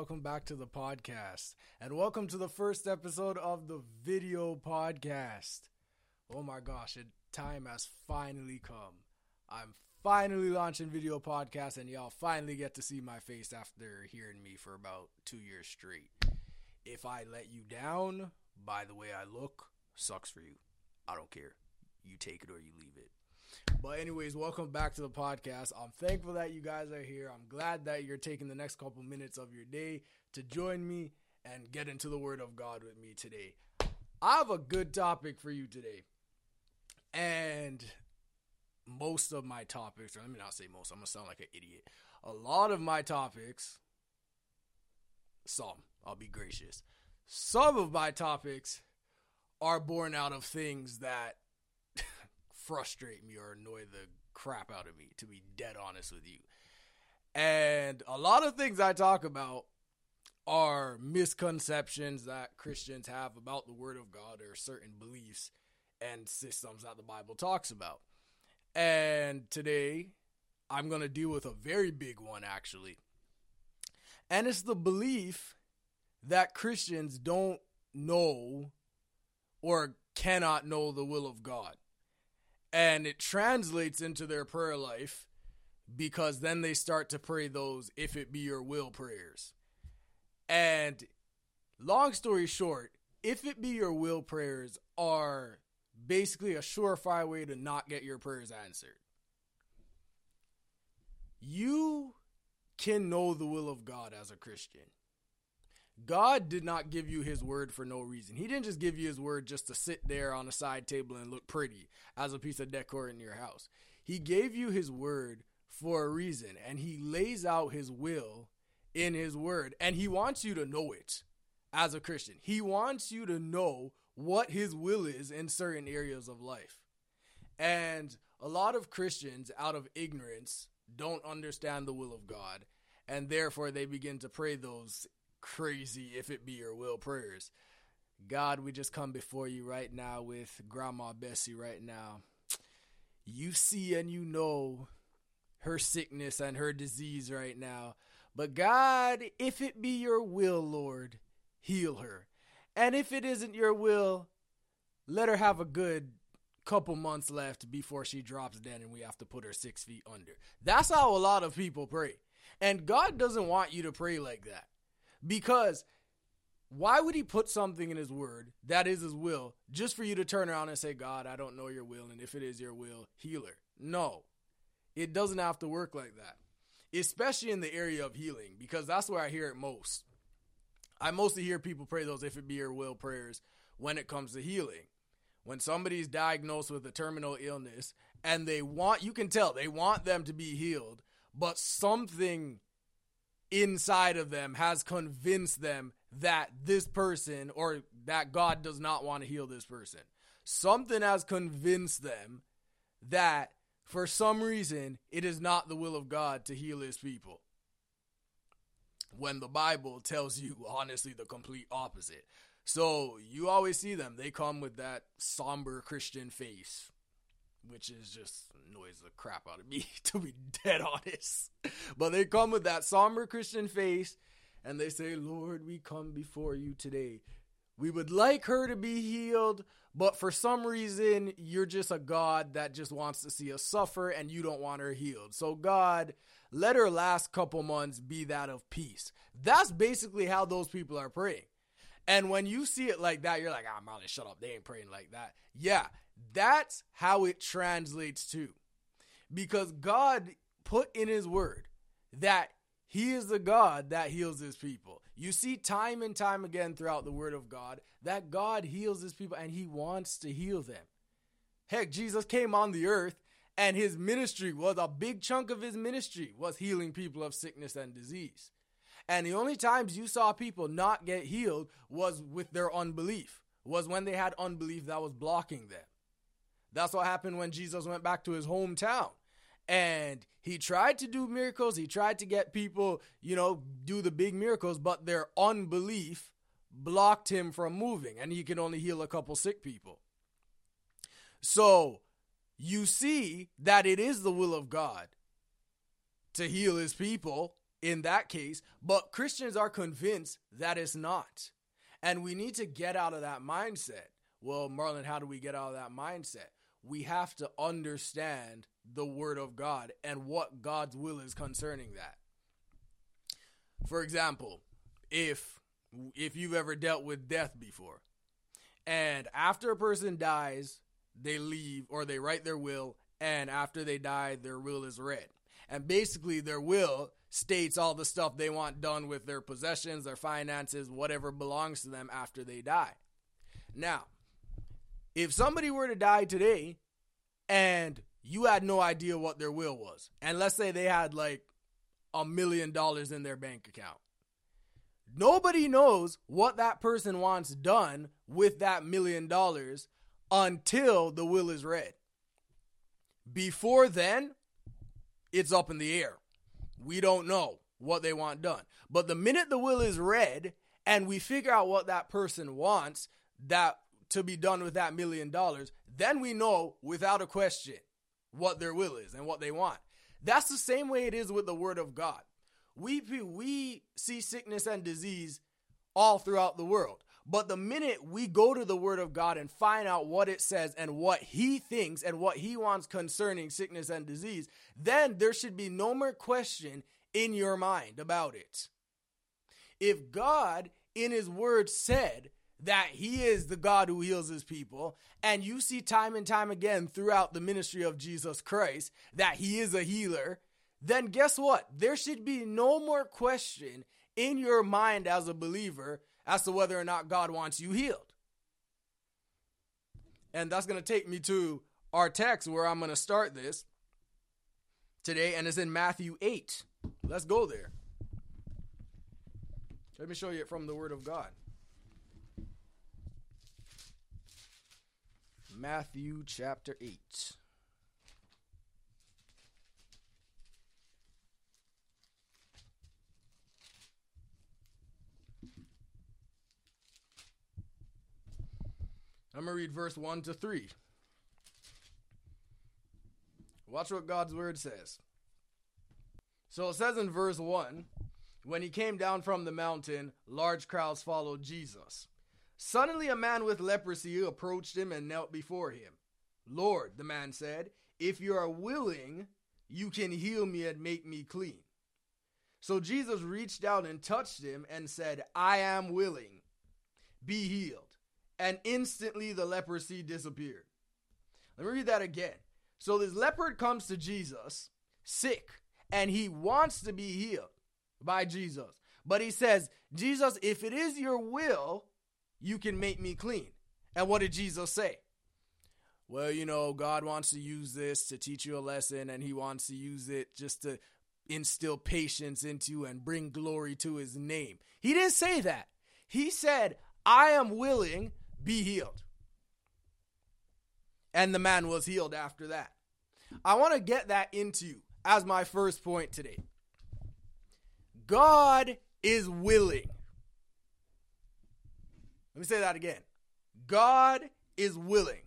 welcome back to the podcast. And welcome to the first episode of the video podcast. Oh my gosh, it, time has finally come. I'm finally launching video podcast, and y'all finally get to see my face after hearing me for about two years straight. If I let you down by the way I look, sucks for you. I don't care. You take it or you leave it. But anyways, welcome back to the podcast. I'm thankful that you guys are here. I'm glad that you're taking the next couple minutes of your day to join me and get into the word of God with me today. I have a good topic for you today. And most of my topics, or let me not say most, I'm going to sound like an idiot. A lot of my topics, some, I'll be gracious. Some of my topics are born out of things that frustrate me or annoy the crap out of me, to be dead honest with you. And a lot of things I talk about are misconceptions that Christians have about the Word of God or certain beliefs and systems that the Bible talks about. And today, I'm going to deal with a very big one, actually. And it's the belief that Christians don't know or cannot know the will of God and it translates into their prayer life because then they start to pray those if it be your will prayers. And long story short, if it be your will prayers are basically a surefire way to not get your prayers answered. You can know the will of God as a Christian. God did not give you his word for no reason. He didn't just give you his word just to sit there on a side table and look pretty as a piece of decor in your house. He gave you his word for a reason and he lays out his will in his word and he wants you to know it as a Christian. He wants you to know what his will is in certain areas of life. And a lot of Christians out of ignorance don't understand the will of God and therefore they begin to pray those crazy if it be your will prayers. God, we just come before you right now with Grandma Bessie right now. You see and you know her sickness and her disease right now. But God, if it be your will, Lord, heal her. And if it isn't your will, let her have a good couple months left before she drops dead and we have to put her six feet under. That's how a lot of people pray. And God doesn't want you to pray like that. Because why would he put something in his word that is his will just for you to turn around and say, God, I don't know your will, and if it is your will, healer? No, it doesn't have to work like that, especially in the area of healing, because that's where I hear it most. I mostly hear people pray those if it be your will prayers when it comes to healing. When somebody's diagnosed with a terminal illness and they want, you can tell they want them to be healed, but something inside of them has convinced them that this person or that God does not want to heal this person. Something has convinced them that for some reason it is not the will of God to heal his people. When the Bible tells you honestly the complete opposite. So you always see them, they come with that somber Christian face which is just annoys the crap out of me to be dead honest. But they come with that somber Christian face and they say, Lord, we come before you today. We would like her to be healed, but for some reason, you're just a God that just wants to see us suffer and you don't want her healed. So, God, let her last couple months be that of peace. That's basically how those people are praying. And when you see it like that, you're like, ah, Molly, shut up. They ain't praying like that. Yeah, that's how it translates to. Because God put in his word that he is the God that heals his people. You see time and time again throughout the word of God that God heals his people and he wants to heal them. Heck, Jesus came on the earth and his ministry was a big chunk of his ministry was healing people of sickness and disease. And the only times you saw people not get healed was with their unbelief, was when they had unbelief that was blocking them. That's what happened when Jesus went back to his hometown. And he tried to do miracles. He tried to get people, you know, do the big miracles, but their unbelief blocked him from moving. And he could only heal a couple sick people. So you see that it is the will of God to heal his people in that case, but Christians are convinced that it's not. And we need to get out of that mindset. Well, Marlon, how do we get out of that mindset? We have to understand the Word of God and what God's will is concerning that. For example, if if you've ever dealt with death before, and after a person dies, they leave or they write their will, and after they die, their will is read. And basically, their will states all the stuff they want done with their possessions, their finances, whatever belongs to them after they die. Now, if somebody were to die today and you had no idea what their will was, and let's say they had like a million dollars in their bank account, nobody knows what that person wants done with that million dollars until the will is read. Before then, it's up in the air. We don't know what they want done. But the minute the will is read and we figure out what that person wants that to be done with that million dollars, then we know without a question what their will is and what they want. That's the same way it is with the word of God. We we see sickness and disease all throughout the world. But the minute we go to the Word of God and find out what it says and what He thinks and what He wants concerning sickness and disease, then there should be no more question in your mind about it. If God in His Word said that He is the God who heals His people, and you see time and time again throughout the ministry of Jesus Christ that He is a healer, then guess what? There should be no more question in your mind as a believer as to whether or not God wants you healed. And that's going to take me to our text where I'm going to start this today, and it's in Matthew 8. Let's go there. Let me show you it from the Word of God. Matthew chapter 8. I'm going to read verse 1 to 3. Watch what God's word says. So it says in verse 1 When he came down from the mountain, large crowds followed Jesus. Suddenly, a man with leprosy approached him and knelt before him. Lord, the man said, if you are willing, you can heal me and make me clean. So Jesus reached out and touched him and said, I am willing. Be healed and instantly the leprosy disappeared. Let me read that again. So this leper comes to Jesus sick and he wants to be healed by Jesus. But he says, Jesus, if it is your will, you can make me clean. And what did Jesus say? Well, you know, God wants to use this to teach you a lesson, and he wants to use it just to instill patience into and bring glory to his name. He didn't say that. He said, I am willing be healed. And the man was healed after that. I want to get that into you as my first point today. God is willing. Let me say that again. God is willing.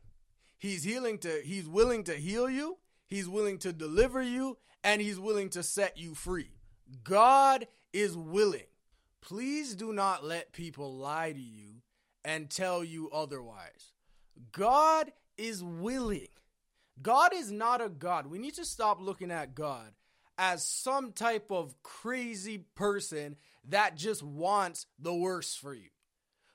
He's healing to he's willing to heal you, he's willing to deliver you, and he's willing to set you free. God is willing. Please do not let people lie to you and tell you otherwise. God is willing. God is not a God. We need to stop looking at God as some type of crazy person that just wants the worst for you.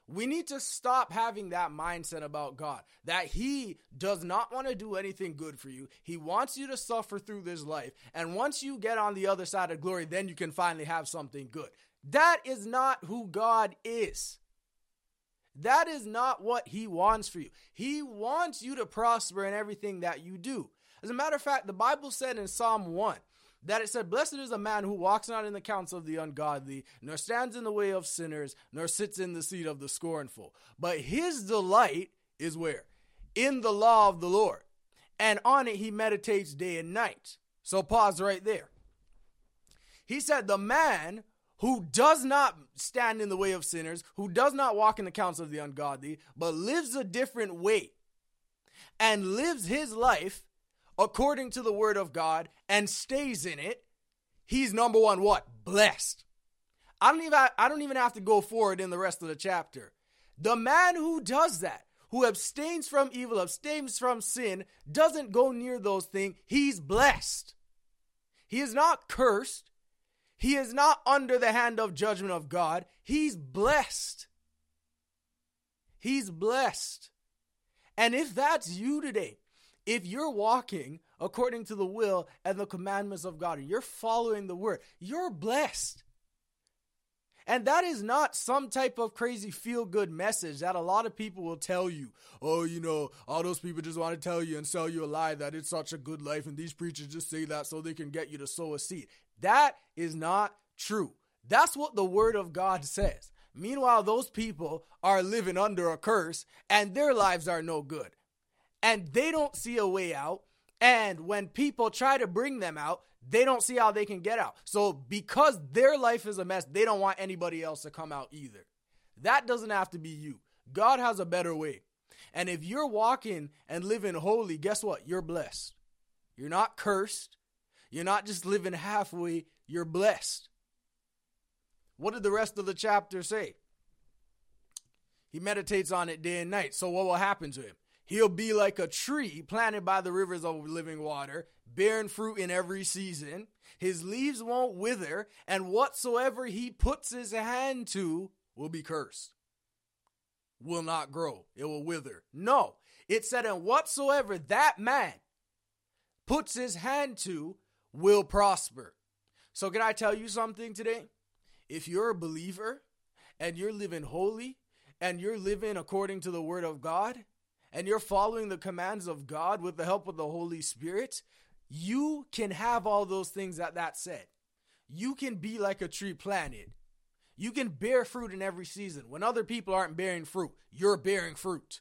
We need to stop having that mindset about God that He does not want to do anything good for you. He wants you to suffer through this life. And once you get on the other side of glory, then you can finally have something good. That is not who God is. That is not what he wants for you. He wants you to prosper in everything that you do. As a matter of fact, the Bible said in Psalm 1 that it said, Blessed is a man who walks not in the counsel of the ungodly, nor stands in the way of sinners, nor sits in the seat of the scornful. But his delight is where? In the law of the Lord. And on it he meditates day and night. So pause right there. He said, The man who does not stand in the way of sinners, who does not walk in the counsel of the ungodly, but lives a different way and lives his life according to the word of God and stays in it, he's number one what? Blessed. I don't even I don't even have to go forward in the rest of the chapter. The man who does that, who abstains from evil, abstains from sin, doesn't go near those things, he's blessed. He is not cursed. He is not under the hand of judgment of God. He's blessed. He's blessed. And if that's you today, if you're walking according to the will and the commandments of God, and you're following the word, you're blessed. And that is not some type of crazy feel good message that a lot of people will tell you. Oh, you know, all those people just want to tell you and sell you a lie that it's such a good life, and these preachers just say that so they can get you to sow a seed. That is not true. That's what the word of God says. Meanwhile, those people are living under a curse and their lives are no good. And they don't see a way out. And when people try to bring them out, they don't see how they can get out. So because their life is a mess, they don't want anybody else to come out either. That doesn't have to be you. God has a better way. And if you're walking and living holy, guess what? You're blessed. You're not cursed. You're not just living halfway, you're blessed. What did the rest of the chapter say? He meditates on it day and night. So what will happen to him? He'll be like a tree planted by the rivers of living water, bearing fruit in every season. His leaves won't wither, and whatsoever he puts his hand to will be cursed. Will not grow, it will wither. No, it said, and whatsoever that man puts his hand to will prosper. So, can I tell you something today? If you're a believer and you're living holy and you're living according to the word of God, and you're following the commands of God with the help of the Holy Spirit, you can have all those things that that said. You can be like a tree planted. You can bear fruit in every season. When other people aren't bearing fruit, you're bearing fruit.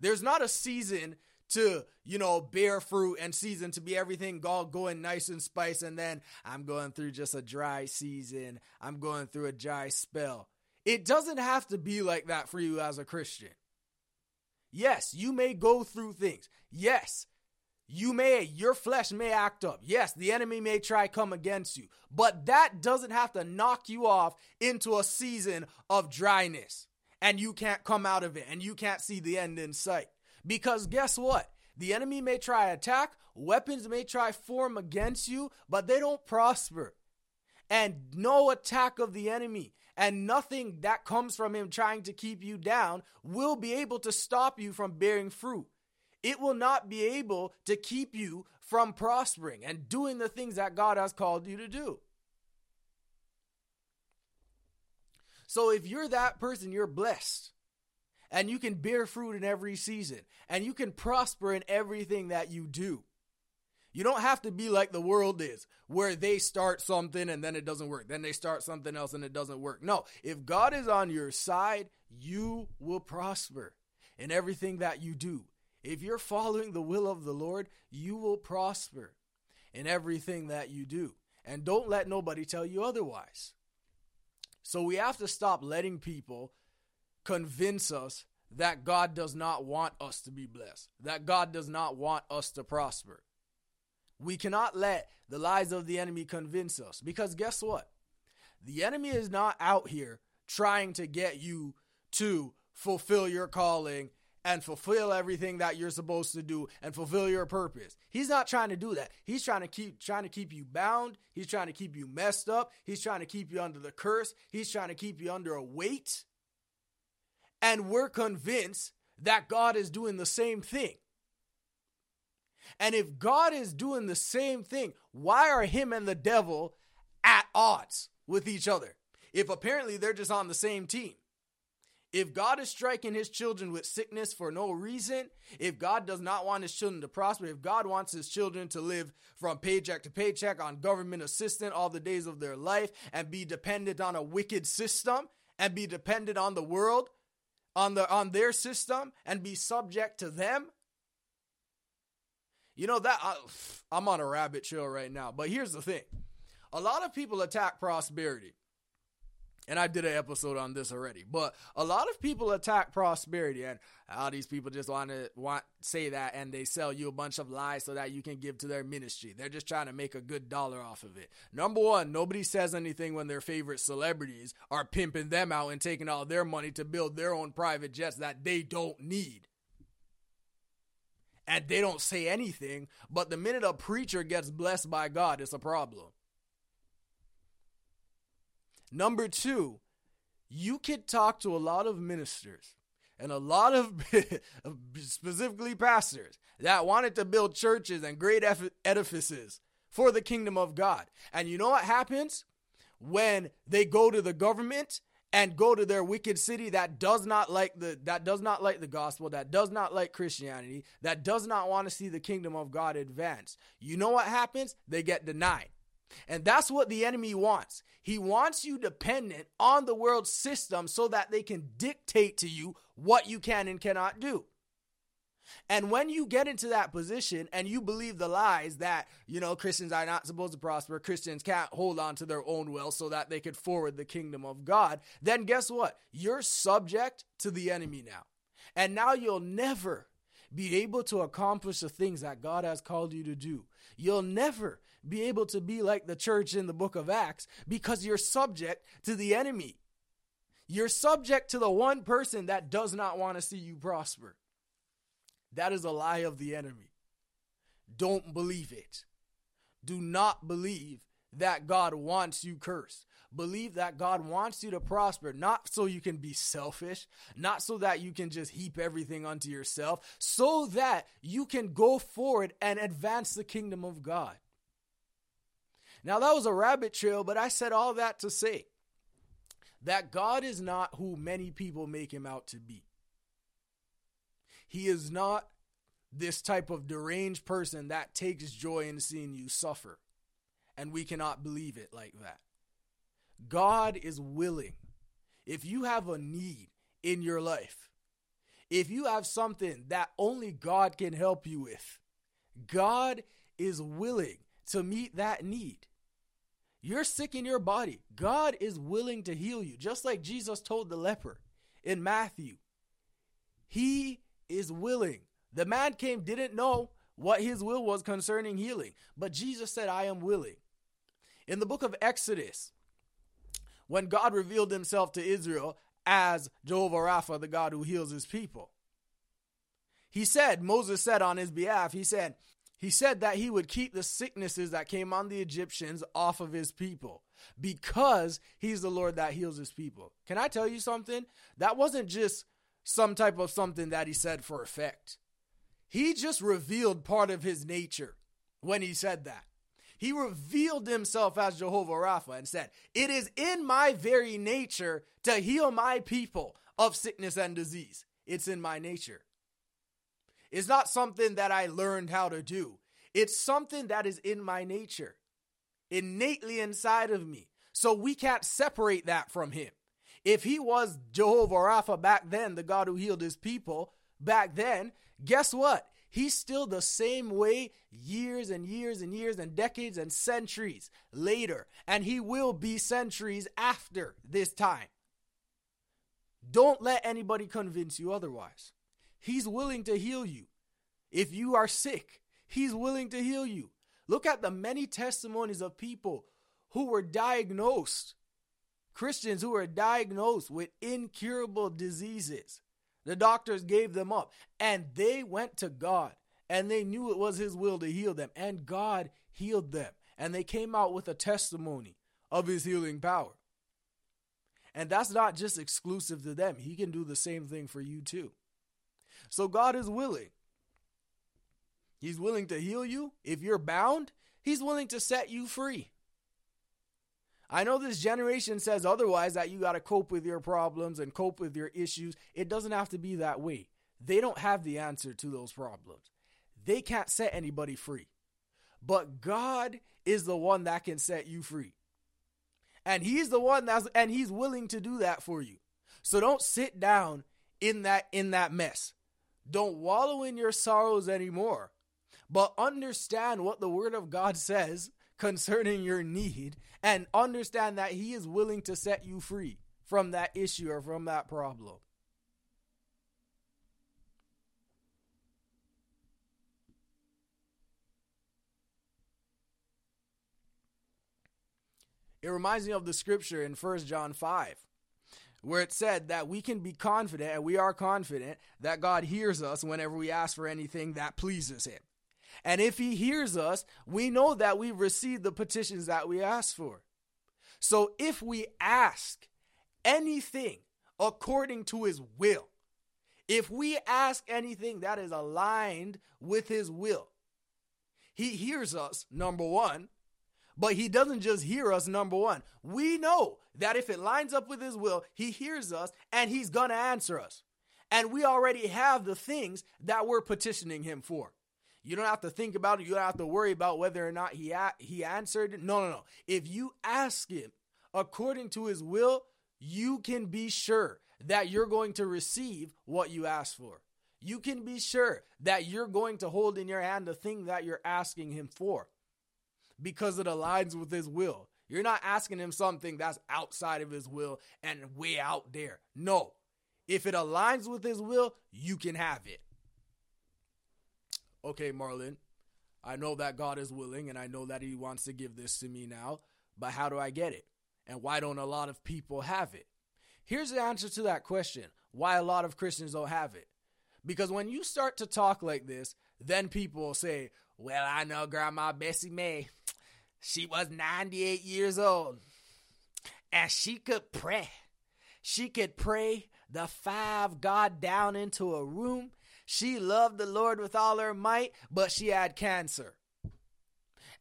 There's not a season to, you know, bear fruit and season to be everything all going nice and spice. And then I'm going through just a dry season. I'm going through a dry spell. It doesn't have to be like that for you as a Christian. Yes, you may go through things. Yes, you may, your flesh may act up. Yes, the enemy may try come against you, but that doesn't have to knock you off into a season of dryness and you can't come out of it and you can't see the end in sight. Because guess what? The enemy may try attack, weapons may try form against you, but they don't prosper. And no attack of the enemy and nothing that comes from him trying to keep you down will be able to stop you from bearing fruit. It will not be able to keep you from prospering and doing the things that God has called you to do. So if you're that person, you're blessed. And you can bear fruit in every season. And you can prosper in everything that you do. You don't have to be like the world is, where they start something and then it doesn't work. Then they start something else and it doesn't work. No, if God is on your side, you will prosper in everything that you do. If you're following the will of the Lord, you will prosper in everything that you do. And don't let nobody tell you otherwise. So we have to stop letting people convince us that God does not want us to be blessed, that God does not want us to prosper. We cannot let the lies of the enemy convince us because guess what? The enemy is not out here trying to get you to fulfill your calling and fulfill everything that you're supposed to do and fulfill your purpose. He's not trying to do that. He's trying to keep trying to keep you bound. He's trying to keep you messed up. He's trying to keep you under the curse. He's trying to keep you under a weight. And we're convinced that God is doing the same thing. And if God is doing the same thing, why are him and the devil at odds with each other? If apparently they're just on the same team. If God is striking his children with sickness for no reason, if God does not want his children to prosper, if God wants his children to live from paycheck to paycheck on government assistance all the days of their life and be dependent on a wicked system and be dependent on the world, on the on their system and be subject to them, you know that I, I'm on a rabbit trail right now, but here's the thing. A lot of people attack prosperity. and I did an episode on this already. But a lot of people attack prosperity, and all these people just want to want say that, and they sell you a bunch of lies so that you can give to their ministry. They're just trying to make a good dollar off of it. Number one, nobody says anything when their favorite celebrities are pimping them out and taking all their money to build their own private jets that they don't need. And they don't say anything, but the minute a preacher gets blessed by God, it's a problem. Number two, you could talk to a lot of ministers and a lot of specifically pastors that wanted to build churches and great edifices for the kingdom of God. And you know what happens when they go to the government and go to their wicked city that does not like the that does not like the gospel, that does not like Christianity, that does not want to see the kingdom of God advance. You know what happens? They get denied. And that's what the enemy wants. He wants you dependent on the world system so that they can dictate to you what you can and cannot do. And when you get into that position and you believe the lies that, you know, Christians are not supposed to prosper, Christians can't hold on to their own will so that they could forward the kingdom of God, then guess what? You're subject to the enemy now. And now you'll never be able to accomplish the things that God has called you to do. You'll never be able to be like the church in the book of Acts because you're subject to the enemy. You're subject to the one person that does not want to see you prosper. That is a lie of the enemy. Don't believe it. Do not believe that God wants you cursed. Believe that God wants you to prosper, not so you can be selfish, not so that you can just heap everything onto yourself, so that you can go forward and advance the kingdom of God. Now, that was a rabbit trail, but I said all that to say that God is not who many people make him out to be. He is not this type of deranged person that takes joy in seeing you suffer. And we cannot believe it like that. God is willing. If you have a need in your life, if you have something that only God can help you with, God is willing to meet that need. You're sick in your body. God is willing to heal you, just like Jesus told the leper in Matthew. He is willing. The man came, didn't know what his will was concerning healing, but Jesus said, I am willing. In the book of Exodus, when God revealed himself to Israel as Jehovah Rapha, the God who heals his people, he said, Moses said on his behalf, he said, he said that he would keep the sicknesses that came on the Egyptians off of his people because he's the Lord that heals his people. Can I tell you something? That wasn't just some type of something that he said for effect. He just revealed part of his nature when he said that. He revealed himself as Jehovah Rapha and said, It is in my very nature to heal my people of sickness and disease. It's in my nature. It's not something that I learned how to do, it's something that is in my nature, innately inside of me. So we can't separate that from him. If he was Jehovah Rapha back then, the God who healed his people back then, guess what? He's still the same way years and years and years and decades and centuries later. And he will be centuries after this time. Don't let anybody convince you otherwise. He's willing to heal you. If you are sick, he's willing to heal you. Look at the many testimonies of people who were diagnosed, Christians who were diagnosed with incurable diseases the doctors gave them up and they went to God and they knew it was His will to heal them and God healed them and they came out with a testimony of His healing power. And that's not just exclusive to them, He can do the same thing for you too. So God is willing. He's willing to heal you. If you're bound, He's willing to set you free. I know this generation says otherwise that you got to cope with your problems and cope with your issues. It doesn't have to be that way. They don't have the answer to those problems. They can't set anybody free. But God is the one that can set you free. And he's the one that's and he's willing to do that for you. So don't sit down in that in that mess. Don't wallow in your sorrows anymore. But understand what the word of God says concerning your need and understand that He is willing to set you free from that issue or from that problem. It reminds me of the scripture in 1 John 5, where it said that we can be confident, and we are confident, that God hears us whenever we ask for anything that pleases Him. And if He hears us, we know that we've received the petitions that we ask for. So if we ask anything according to His will, if we ask anything that is aligned with His will, He hears us, number one. But he doesn't just hear us, number one. We know that if it lines up with his will, he hears us and he's going to answer us. And we already have the things that we're petitioning him for. You don't have to think about it. You don't have to worry about whether or not he, a- he answered. No, no, no. If you ask him according to his will, you can be sure that you're going to receive what you ask for. You can be sure that you're going to hold in your hand the thing that you're asking him for because it aligns with his will. You're not asking him something that's outside of his will and way out there. No. If it aligns with his will, you can have it. Okay, Marlon, I know that God is willing and I know that he wants to give this to me now, but how do I get it? And why don't a lot of people have it? Here's the answer to that question why a lot of Christians don't have it. Because when you start to talk like this, then people say, Well, I know Grandma Bessie May. She was 98 years old and she could pray. She could pray the five God down into a room. She loved the Lord with all her might, but she had cancer.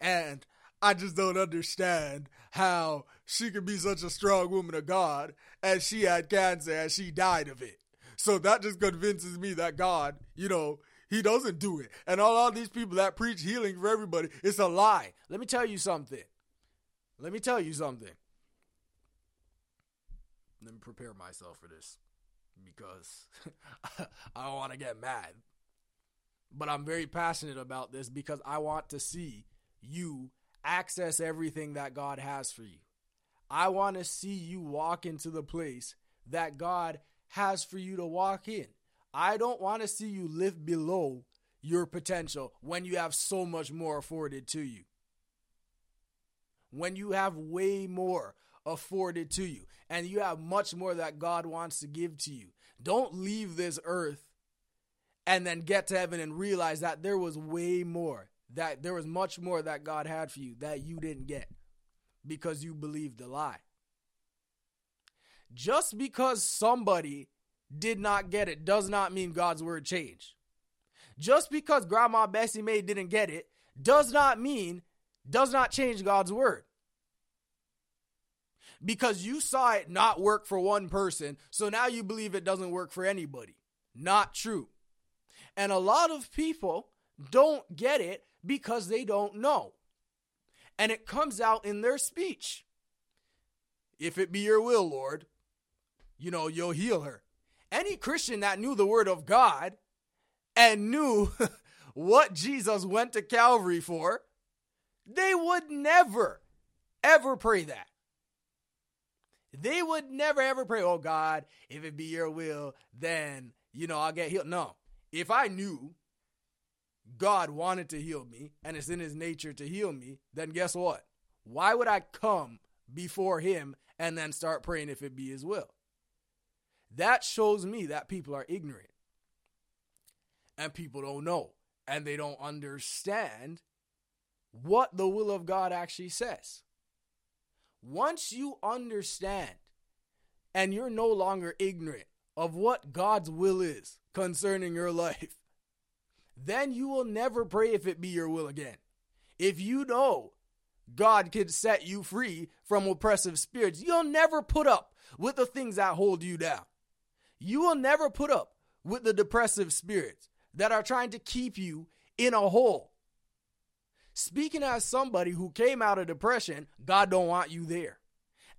And I just don't understand how she could be such a strong woman of God and she had cancer and she died of it. So that just convinces me that God, you know, he doesn't do it. And all, all these people that preach healing for everybody, it's a lie. Let me tell you something. Let me tell you something. Let me prepare myself for this because I don't want to get mad. But I'm very passionate about this because I want to see you access everything that God has for you. I want to see you walk into the place that God has for you to walk in. I don't want to see you live below your potential when you have so much more afforded to you. When you have way more afforded to you and you have much more that God wants to give to you. Don't leave this earth and then get to heaven and realize that there was way more, that there was much more that God had for you that you didn't get because you believed a lie. Just because somebody did not get it does not mean God's word changed. Just because Grandma Bessie May didn't get it does not mean, does not change God's word. Because you saw it not work for one person, so now you believe it doesn't work for anybody. Not true. And a lot of people don't get it because they don't know. And it comes out in their speech. If it be your will, Lord, you know, you'll heal her any Christian that knew the word of God and knew what Jesus went to Calvary for, they would never, ever pray that. They would never, ever pray, oh God, if it be your will, then, you know, I'll get healed. No. If I knew God wanted to heal me and it's in his nature to heal me, then guess what? Why would I come before him and then start praying if it be his will? That shows me that people are ignorant and people don't know and they don't understand what the will of God actually says. Once you understand and you're no longer ignorant of what God's will is concerning your life, then you will never pray if it be your will again. If you know God can set you free from oppressive spirits, you'll never put up with the things that hold you down. You will never put up with the depressive spirits that are trying to keep you in a hole. Speaking as somebody who came out of depression, God don't want you there.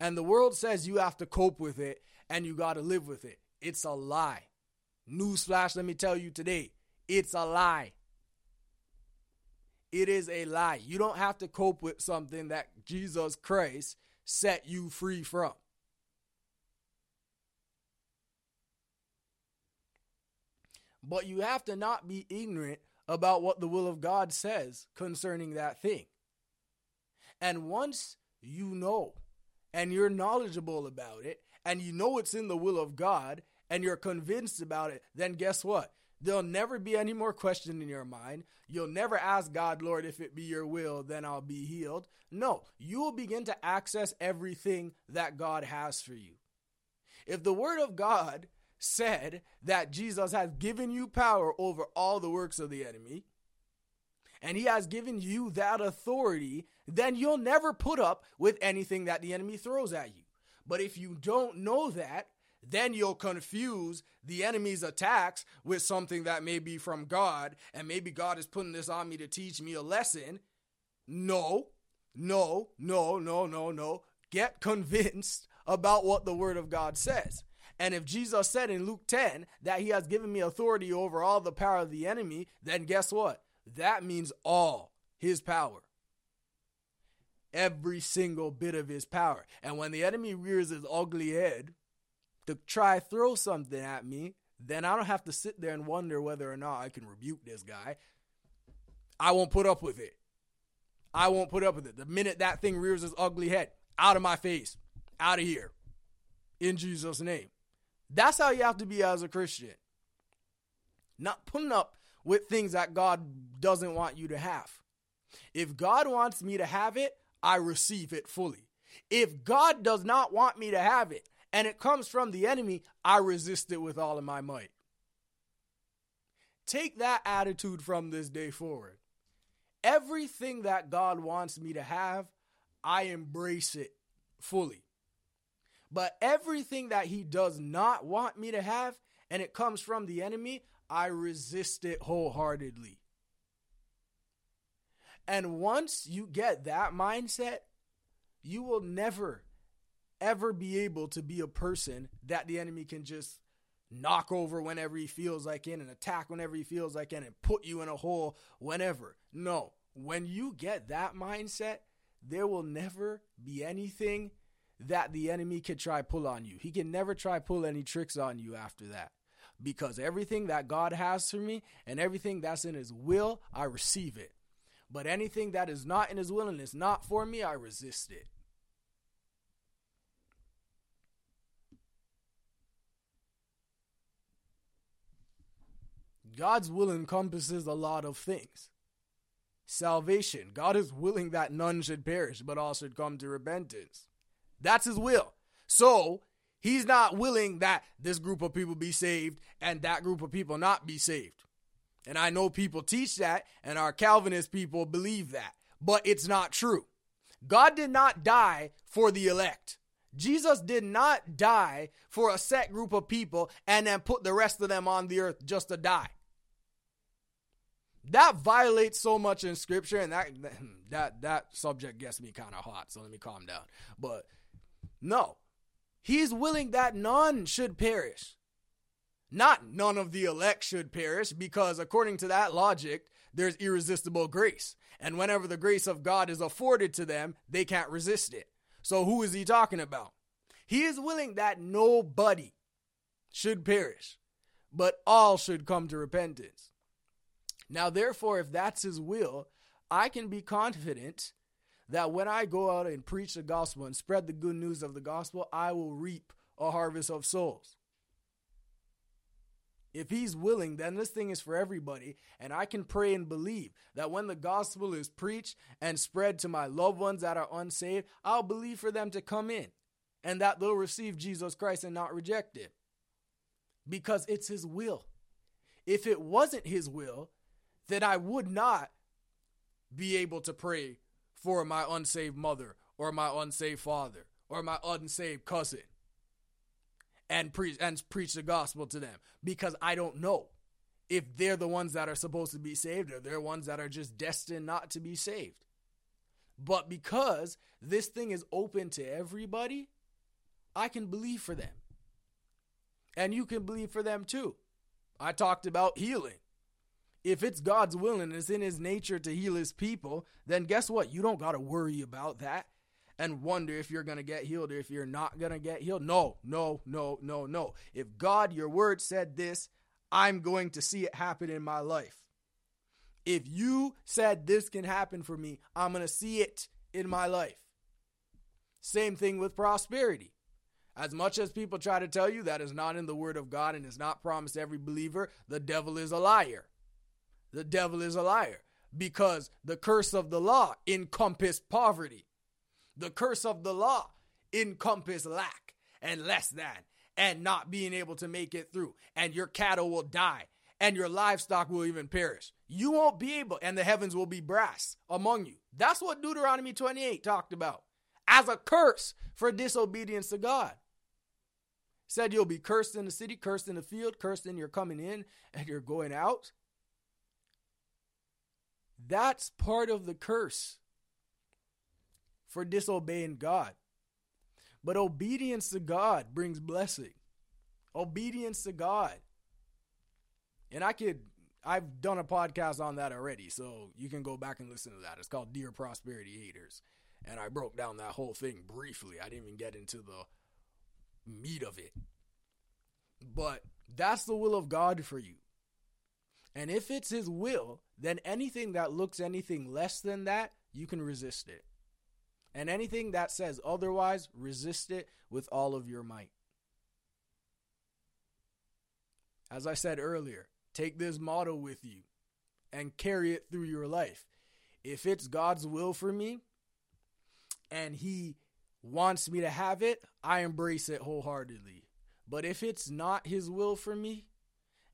And the world says you have to cope with it and you got to live with it. It's a lie. Newsflash, let me tell you today, it's a lie. it is a lie. You don't have to cope with something that Jesus Christ set you free from. But you have to not be ignorant about what the will of God says concerning that thing. And once you know and you're knowledgeable about it and you know it's in the will of God and you're convinced about it, then guess what? There'll never be any more question in your mind. You'll never ask God, Lord, if it be your will, then I'll be healed. No, you will begin to access everything that God has for you. If the word of God said that Jesus has given you power over all the works of the enemy, and he has given you that authority, then you'll never put up with anything that the enemy throws at you. But if you don't know that, then you'll confuse the enemy's attacks with something that may be from God, and maybe God is putting this on me to teach me a lesson. No, no, no, no, no, no. Get convinced about what the Word of God says. And if Jesus said in Luke 10 that he has given me authority over all the power of the enemy, then guess what? That means all his power. Every single bit of his power. And when the enemy rears his ugly head to try throw something at me, then I don't have to sit there and wonder whether or not I can rebuke this guy. I won't put up with it. I won't put up with it. The minute that thing rears its ugly head, out of my face, out of here, in Jesus' name. That's how you have to be as a Christian. Not putting up with things that God doesn't want you to have. If God wants me to have it, I receive it fully. If God does not want me to have it and it comes from the enemy, I resist it with all of my might. Take that attitude from this day forward. Everything that God wants me to have, I embrace it fully. But everything that he does not want me to have, and it comes from the enemy, I resist it wholeheartedly. And once you get that mindset, you will never, ever be able to be a person that the enemy can just knock over whenever he feels like it and attack whenever he feels like it and put you in a hole whenever. No, when you get that mindset, there will never be anything that the enemy can try pull on you. He can never try pull any tricks on you after that. Because everything that God has for me and everything that's in his will, I receive it. But anything that is not in his will and is not for me, I resist it. God's will encompasses a lot of things. Salvation. God is willing that none should perish, but all should come to repentance. That's his will. So he's not willing that this group of people be saved and that group of people not be saved. And I know people teach that, and our Calvinist people believe that, but it's not true. God did not die for the elect. Jesus did not die for a set group of people and then put the rest of them on the earth just to die. That violates so much in scripture and that that that subject gets me kind of hot, so let me calm down. But no. He's willing that none should perish. Not none of the elect should perish, because according to that logic, there's irresistible grace. And whenever the grace of God is afforded to them, they can't resist it. So who is he talking about? He is willing that nobody should perish, but all should come to repentance. Now, therefore, if that's his will, I can be confident that when I go out and preach the gospel and spread the good news of the gospel, I will reap a harvest of souls. If he's willing, then this thing is for everybody. And I can pray and believe that when the gospel is preached and spread to my loved ones that are unsaved, I'll believe for them to come in and that they'll receive Jesus Christ and not reject it. Because it's his will. If it wasn't his will, then I would not be able to pray for my unsaved mother or my unsaved father or my unsaved cousin and preach and preach the gospel to them because I don't know if they're the ones that are supposed to be saved or they're ones that are just destined not to be saved. But because this thing is open to everybody, I can believe for them. And you can believe for them too. I talked about healing. If it's God's will and it's in his nature to heal his people, then guess what? You don't got to worry about that and wonder if you're going to get healed or if you're not going to get healed. No, no, no, no, no. If God, your word said this, I'm going to see it happen in my life. If you said this can happen for me, I'm going to see it in my life. Same thing with prosperity. As much as people try to tell you that is not in the word of God and is not promised every believer, the devil is a liar. The devil is a liar because the curse of the law encompassed poverty. The curse of the law encompass lack and less than and not being able to make it through. And your cattle will die and your livestock will even perish. You won't be able, and the heavens will be brass among you. That's what Deuteronomy 28 talked about as a curse for disobedience to God. Said you'll be cursed in the city, cursed in the field, cursed in your coming in and you're going out. That's part of the curse for disobeying God. But obedience to God brings blessing. Obedience to God. And I could, I've done a podcast on that already, so you can go back and listen to that. It's called Dear Prosperity Haters. And I broke down that whole thing briefly. I didn't even get into the meat of it. But that's the will of God for you. And if it's His will, then anything that looks anything less than that, you can resist it. And anything that says otherwise, resist it with all of your might. As I said earlier, take this motto with you and carry it through your life. If it's God's will for me and He wants me to have it, I embrace it wholeheartedly. But if it's not His will for me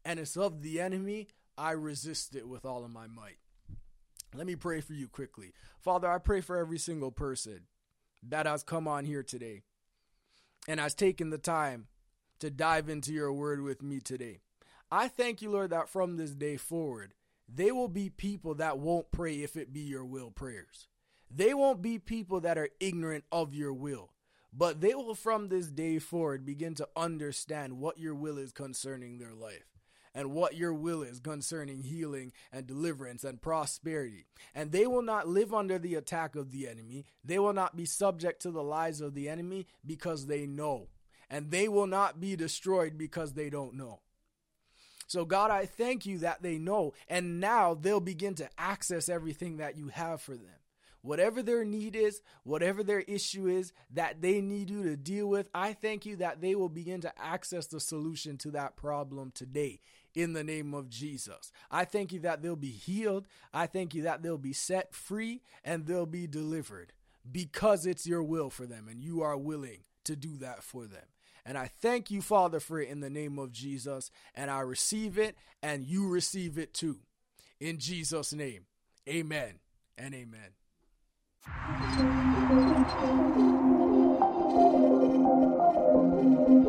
and it's of the enemy, I resist it with all of my might. Let me pray for you quickly. Father, I pray for every single person that has come on here today and has taken the time to dive into your word with me today. I thank you, Lord, that from this day forward, they will be people that won't pray if it be your will prayers. They won't be people that are ignorant of your will, but they will from this day forward begin to understand what your will is concerning their life and what your will is concerning healing and deliverance and prosperity. And they will not live under the attack of the enemy. They will not be subject to the lies of the enemy because they know. And they will not be destroyed because they don't know. So, God, I thank you that they know. And now they'll begin to access everything that you have for them whatever their need is, whatever their issue is that they need you to deal with, I thank you that they will begin to access the solution to that problem today in the name of Jesus. I thank you that they'll be healed. I thank you that they'll be set free and they'll be delivered because it's your will for them and you are willing to do that for them. And I thank you, Father, for it in the name of Jesus. And I receive it and you receive it too. In Jesus' name, amen and amen.